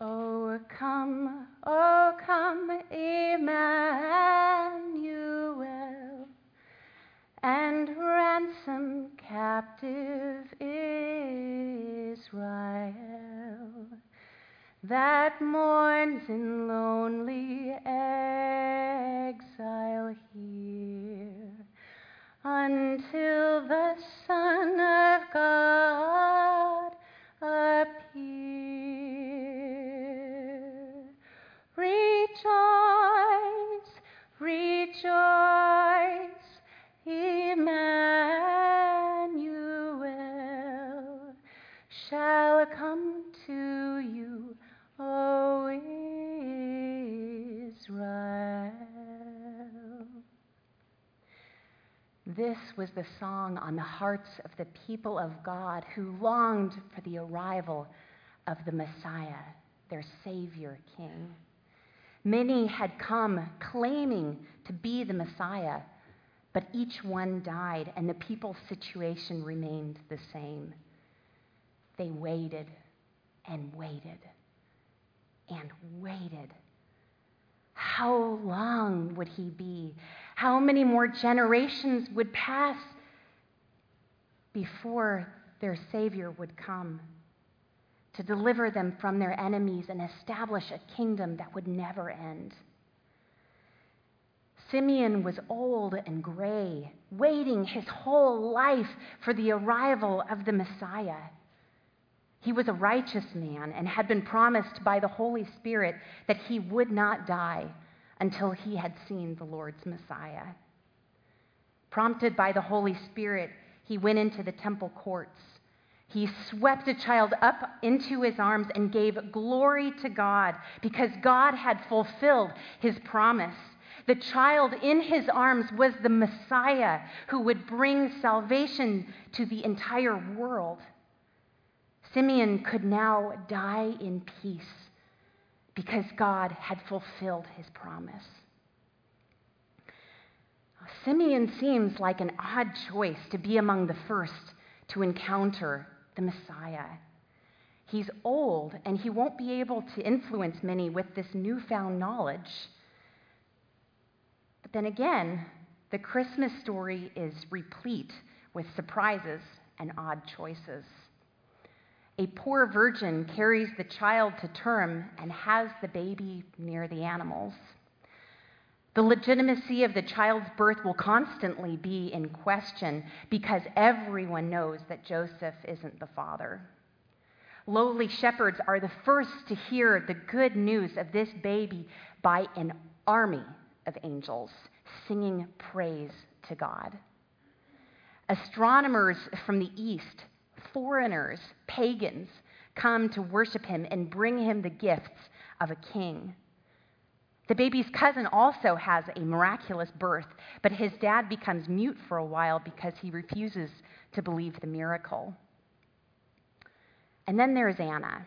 Oh, come, oh, come, Emmanuel, and ransom captive Israel that mourns in lonely exile here until the Son of God appear. Rejoice, rejoice, Emmanuel shall come to you, O Israel. This was the song on the hearts of the people of God who longed for the arrival of the Messiah, their Savior King. Many had come claiming to be the Messiah, but each one died, and the people's situation remained the same. They waited and waited and waited. How long would he be? How many more generations would pass before their Savior would come to deliver them from their enemies and establish a kingdom that would never end? Simeon was old and gray, waiting his whole life for the arrival of the Messiah. He was a righteous man and had been promised by the Holy Spirit that he would not die until he had seen the Lord's Messiah. Prompted by the Holy Spirit, he went into the temple courts. He swept a child up into his arms and gave glory to God because God had fulfilled his promise. The child in his arms was the Messiah who would bring salvation to the entire world. Simeon could now die in peace because God had fulfilled his promise. Simeon seems like an odd choice to be among the first to encounter the Messiah. He's old and he won't be able to influence many with this newfound knowledge. But then again, the Christmas story is replete with surprises and odd choices. A poor virgin carries the child to term and has the baby near the animals. The legitimacy of the child's birth will constantly be in question because everyone knows that Joseph isn't the father. Lowly shepherds are the first to hear the good news of this baby by an army of angels singing praise to God. Astronomers from the east foreigners, pagans, come to worship him and bring him the gifts of a king. The baby's cousin also has a miraculous birth, but his dad becomes mute for a while because he refuses to believe the miracle. And then there's Anna.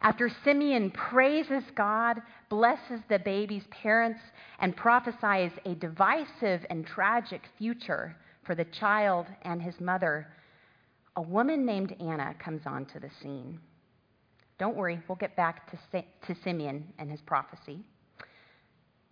After Simeon praises God, blesses the baby's parents, and prophesies a divisive and tragic future for the child and his mother, a woman named Anna comes onto the scene. Don't worry, we'll get back to, to Simeon and his prophecy.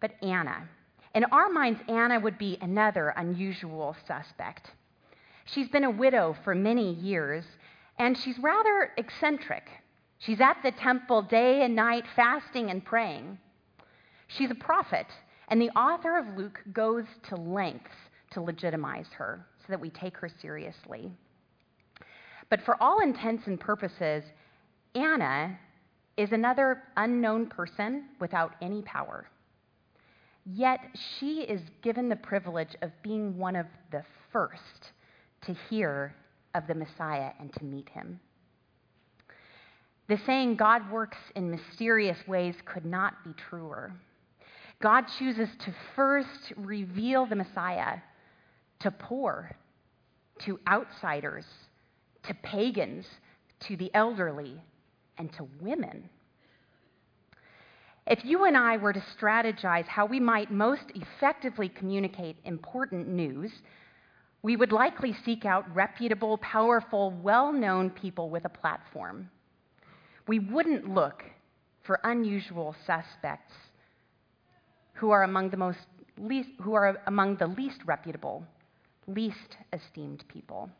But Anna. In our minds, Anna would be another unusual suspect. She's been a widow for many years, and she's rather eccentric. She's at the temple day and night, fasting and praying. She's a prophet, and the author of Luke goes to lengths to legitimize her so that we take her seriously. But for all intents and purposes, Anna is another unknown person without any power. Yet she is given the privilege of being one of the first to hear of the Messiah and to meet him. The saying, God works in mysterious ways, could not be truer. God chooses to first reveal the Messiah to poor, to outsiders, to pagans, to the elderly, and to women. If you and I were to strategize how we might most effectively communicate important news, we would likely seek out reputable, powerful, well known people with a platform. We wouldn't look for unusual suspects who are among the most least, who are among the least reputable, least esteemed people.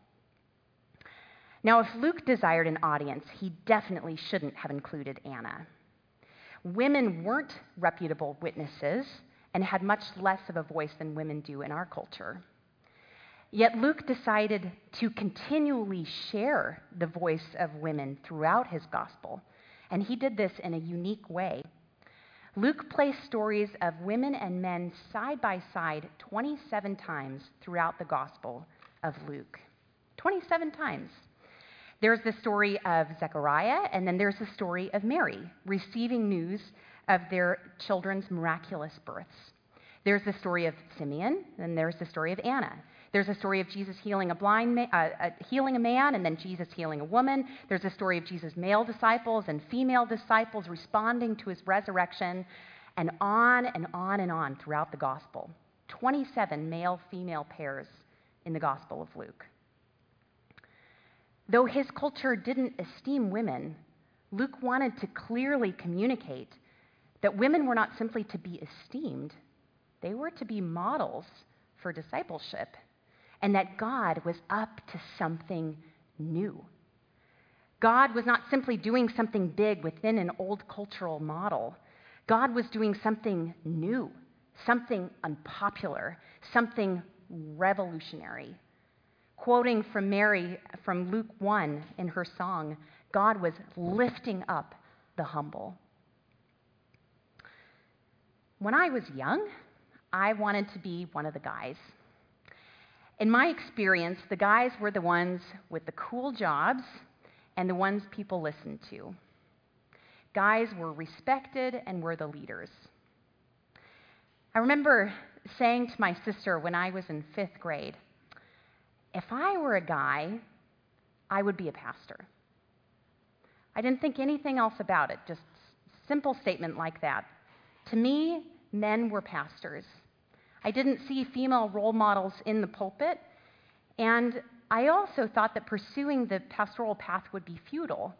Now, if Luke desired an audience, he definitely shouldn't have included Anna. Women weren't reputable witnesses and had much less of a voice than women do in our culture. Yet Luke decided to continually share the voice of women throughout his gospel, and he did this in a unique way. Luke placed stories of women and men side by side 27 times throughout the gospel of Luke. 27 times. There's the story of Zechariah, and then there's the story of Mary receiving news of their children's miraculous births. There's the story of Simeon, and there's the story of Anna. There's a story of Jesus healing a blind ma- uh, uh, healing a man, and then Jesus healing a woman. There's a story of Jesus' male disciples and female disciples responding to his resurrection, and on and on and on throughout the gospel. 27 male female pairs in the Gospel of Luke. Though his culture didn't esteem women, Luke wanted to clearly communicate that women were not simply to be esteemed, they were to be models for discipleship, and that God was up to something new. God was not simply doing something big within an old cultural model. God was doing something new, something unpopular, something revolutionary. Quoting from Mary from Luke 1 in her song, God was lifting up the humble. When I was young, I wanted to be one of the guys. In my experience, the guys were the ones with the cool jobs and the ones people listened to. Guys were respected and were the leaders. I remember saying to my sister when I was in fifth grade, if I were a guy, I would be a pastor. I didn't think anything else about it, just simple statement like that. To me, men were pastors. I didn't see female role models in the pulpit, and I also thought that pursuing the pastoral path would be futile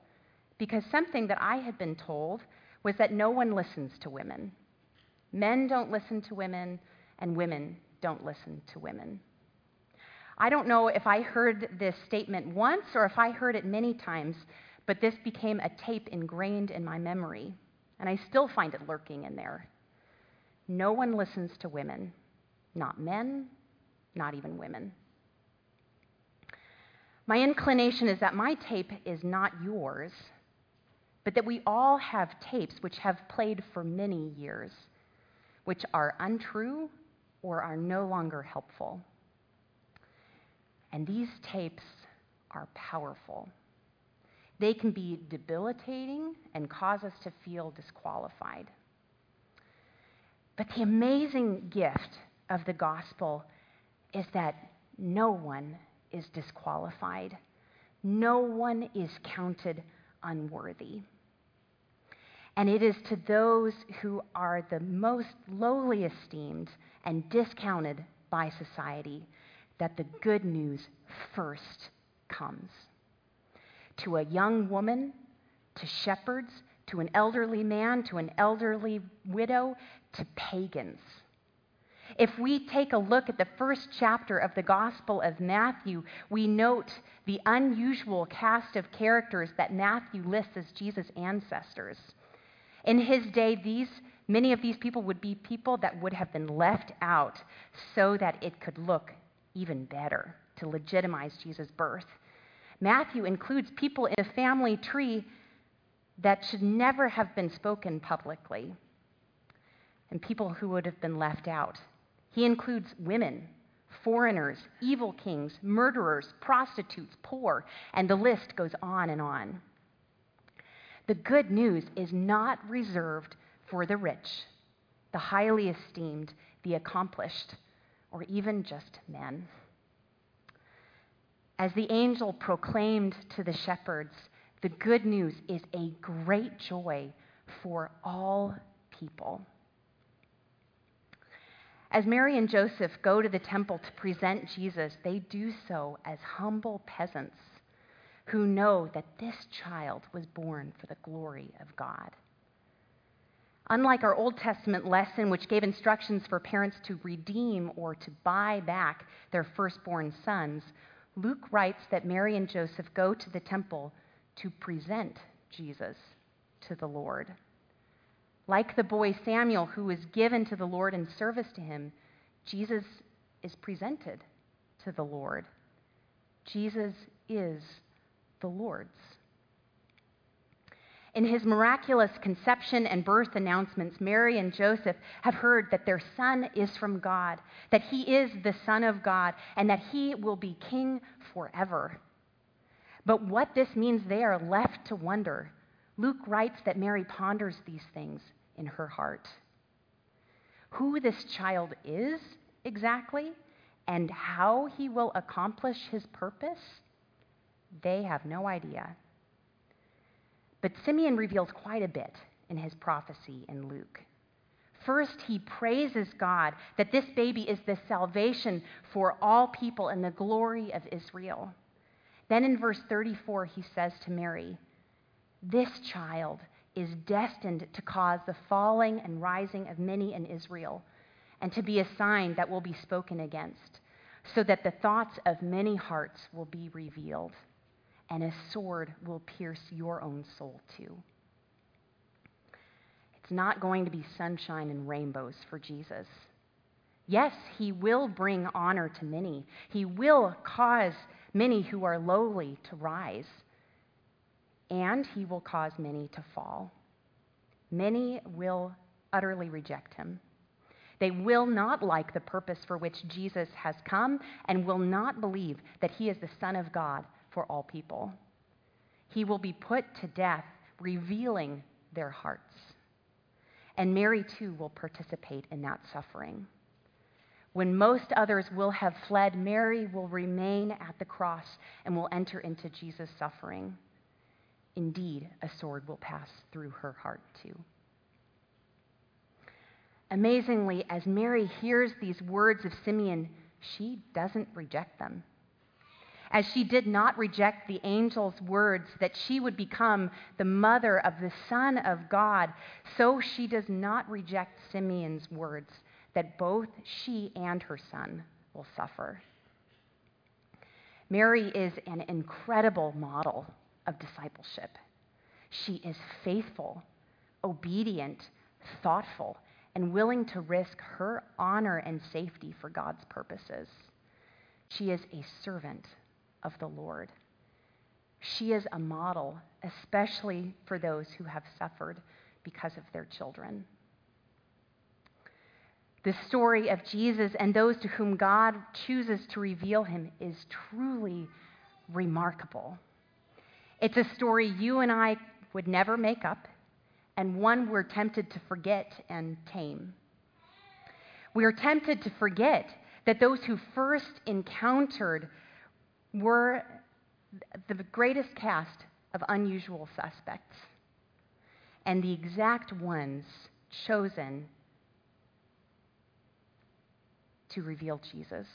because something that I had been told was that no one listens to women. Men don't listen to women, and women don't listen to women. I don't know if I heard this statement once or if I heard it many times, but this became a tape ingrained in my memory, and I still find it lurking in there. No one listens to women, not men, not even women. My inclination is that my tape is not yours, but that we all have tapes which have played for many years, which are untrue or are no longer helpful. And these tapes are powerful. They can be debilitating and cause us to feel disqualified. But the amazing gift of the gospel is that no one is disqualified, no one is counted unworthy. And it is to those who are the most lowly esteemed and discounted by society that the good news first comes. To a young woman, to shepherds, to an elderly man, to an elderly widow, to pagans. If we take a look at the first chapter of the Gospel of Matthew, we note the unusual cast of characters that Matthew lists as Jesus' ancestors. In his day, these, many of these people would be people that would have been left out so that it could look even better to legitimize Jesus' birth. Matthew includes people in a family tree that should never have been spoken publicly and people who would have been left out. He includes women, foreigners, evil kings, murderers, prostitutes, poor, and the list goes on and on. The good news is not reserved for the rich, the highly esteemed, the accomplished, or even just men. As the angel proclaimed to the shepherds, the good news is a great joy for all people. As Mary and Joseph go to the temple to present Jesus, they do so as humble peasants who know that this child was born for the glory of God. Unlike our Old Testament lesson, which gave instructions for parents to redeem or to buy back their firstborn sons, Luke writes that Mary and Joseph go to the temple to present Jesus to the Lord. Like the boy Samuel, who was given to the Lord in service to him, Jesus is presented to the Lord. Jesus is the Lord's. In his miraculous conception and birth announcements, Mary and Joseph have heard that their son is from God, that he is the Son of God, and that he will be king forever. But what this means, they are left to wonder. Luke writes that Mary ponders these things in her heart. Who this child is exactly and how he will accomplish his purpose, they have no idea. But Simeon reveals quite a bit in his prophecy in Luke. First, he praises God that this baby is the salvation for all people and the glory of Israel. Then in verse 34, he says to Mary, This child is destined to cause the falling and rising of many in Israel, and to be a sign that will be spoken against, so that the thoughts of many hearts will be revealed and a sword will pierce your own soul too. It's not going to be sunshine and rainbows for Jesus. Yes, he will bring honor to many. He will cause many who are lowly to rise. And he will cause many to fall. Many will utterly reject him. They will not like the purpose for which Jesus has come and will not believe that he is the Son of God for all people. He will be put to death, revealing their hearts. And Mary, too, will participate in that suffering. When most others will have fled, Mary will remain at the cross and will enter into Jesus' suffering. Indeed, a sword will pass through her heart, too. Amazingly, as Mary hears these words of Simeon, she doesn't reject them as she did not reject the angel's words that she would become the mother of the Son of God, so she does not reject Simeon's words that both she and her son will suffer. Mary is an incredible model of discipleship. She is faithful, obedient, thoughtful, and willing to risk her honor and safety for God's purposes. She is a servant of the Lord. She is a model, especially for those who have suffered because of their children. The story of Jesus and those to whom God chooses to reveal him is truly remarkable. It's a story you and I would never make up, and one we're tempted to forget and tame. We are tempted to forget that those who first encountered were the greatest cast of unusual suspects and the exact ones chosen to reveal Jesus.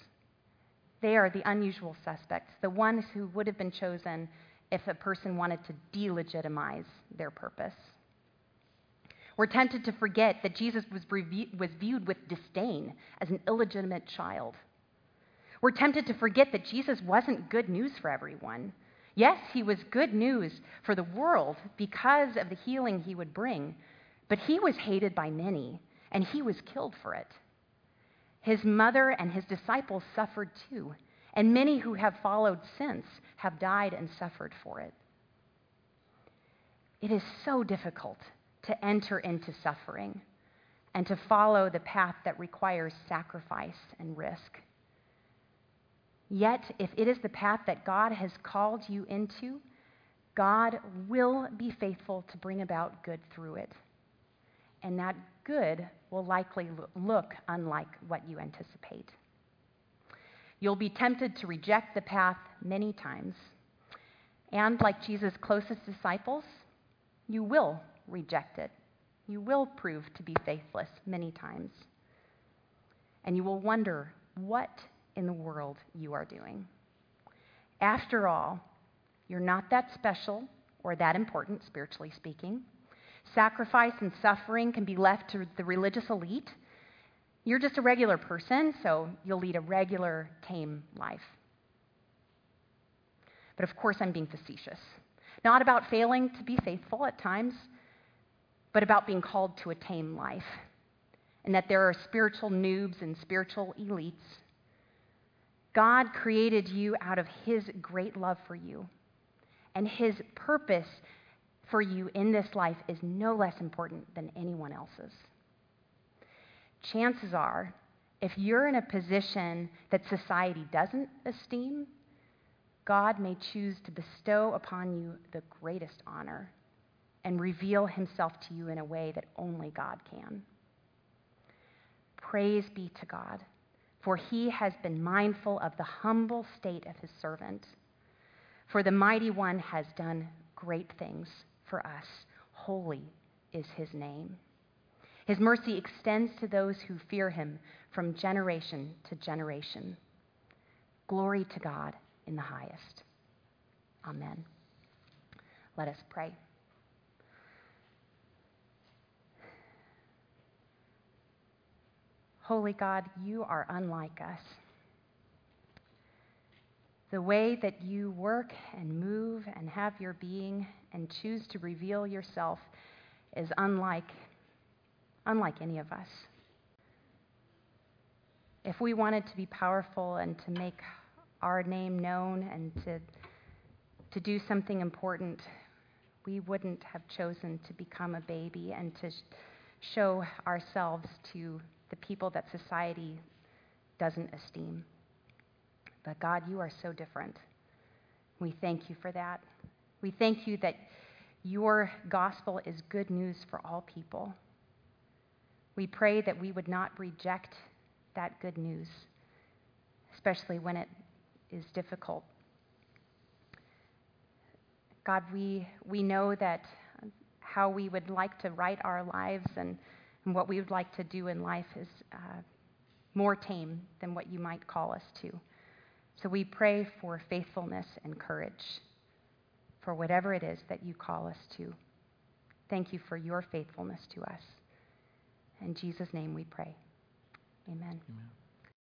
They are the unusual suspects, the ones who would have been chosen if a person wanted to delegitimize their purpose. We're tempted to forget that Jesus was, was viewed with disdain as an illegitimate child we're tempted to forget that Jesus wasn't good news for everyone. Yes, he was good news for the world because of the healing he would bring, but he was hated by many, and he was killed for it. His mother and his disciples suffered too, and many who have followed since have died and suffered for it. It is so difficult to enter into suffering and to follow the path that requires sacrifice and risk. Yet, if it is the path that God has called you into, God will be faithful to bring about good through it. And that good will likely look unlike what you anticipate. You'll be tempted to reject the path many times. And like Jesus' closest disciples, you will reject it. You will prove to be faithless many times. And you will wonder, what in the world you are doing. After all, you're not that special or that important, spiritually speaking. sacrifice and suffering can be left to the religious elite. You're just a regular person, so you'll lead a regular, tame life. But of course, I'm being facetious. Not about failing to be faithful at times, but about being called to a tame life. And that there are spiritual noobs and spiritual elites. God created you out of His great love for you. And His purpose for you in this life is no less important than anyone else's. Chances are, if you're in a position that society doesn't esteem, God may choose to bestow upon you the greatest honor and reveal himself to you in a way that only God can. Praise be to God, for he has been mindful of the humble state of his servant. For the mighty one has done great things for us. Holy is his name. His mercy extends to those who fear him from generation to generation. Glory to God in the highest. Amen. Let us pray. Holy God, you are unlike us. The way that you work and move and have your being and choose to reveal yourself is unlike, unlike any of us. If we wanted to be powerful and to make our name known and to, to do something important, we wouldn't have chosen to become a baby and to show ourselves to the people that society doesn't esteem. But God, you are so different. We thank you for that. We thank you that your gospel is good news for all people. We pray that we would not reject that good news, especially when it is difficult. God, we, we know that how we would like to write our lives and, and what we would like to do in life is uh, more tame than what you might call us to. So we pray for faithfulness and courage for whatever it is that you call us to. Thank you for your faithfulness to us. In Jesus' name we pray. Amen. Amen.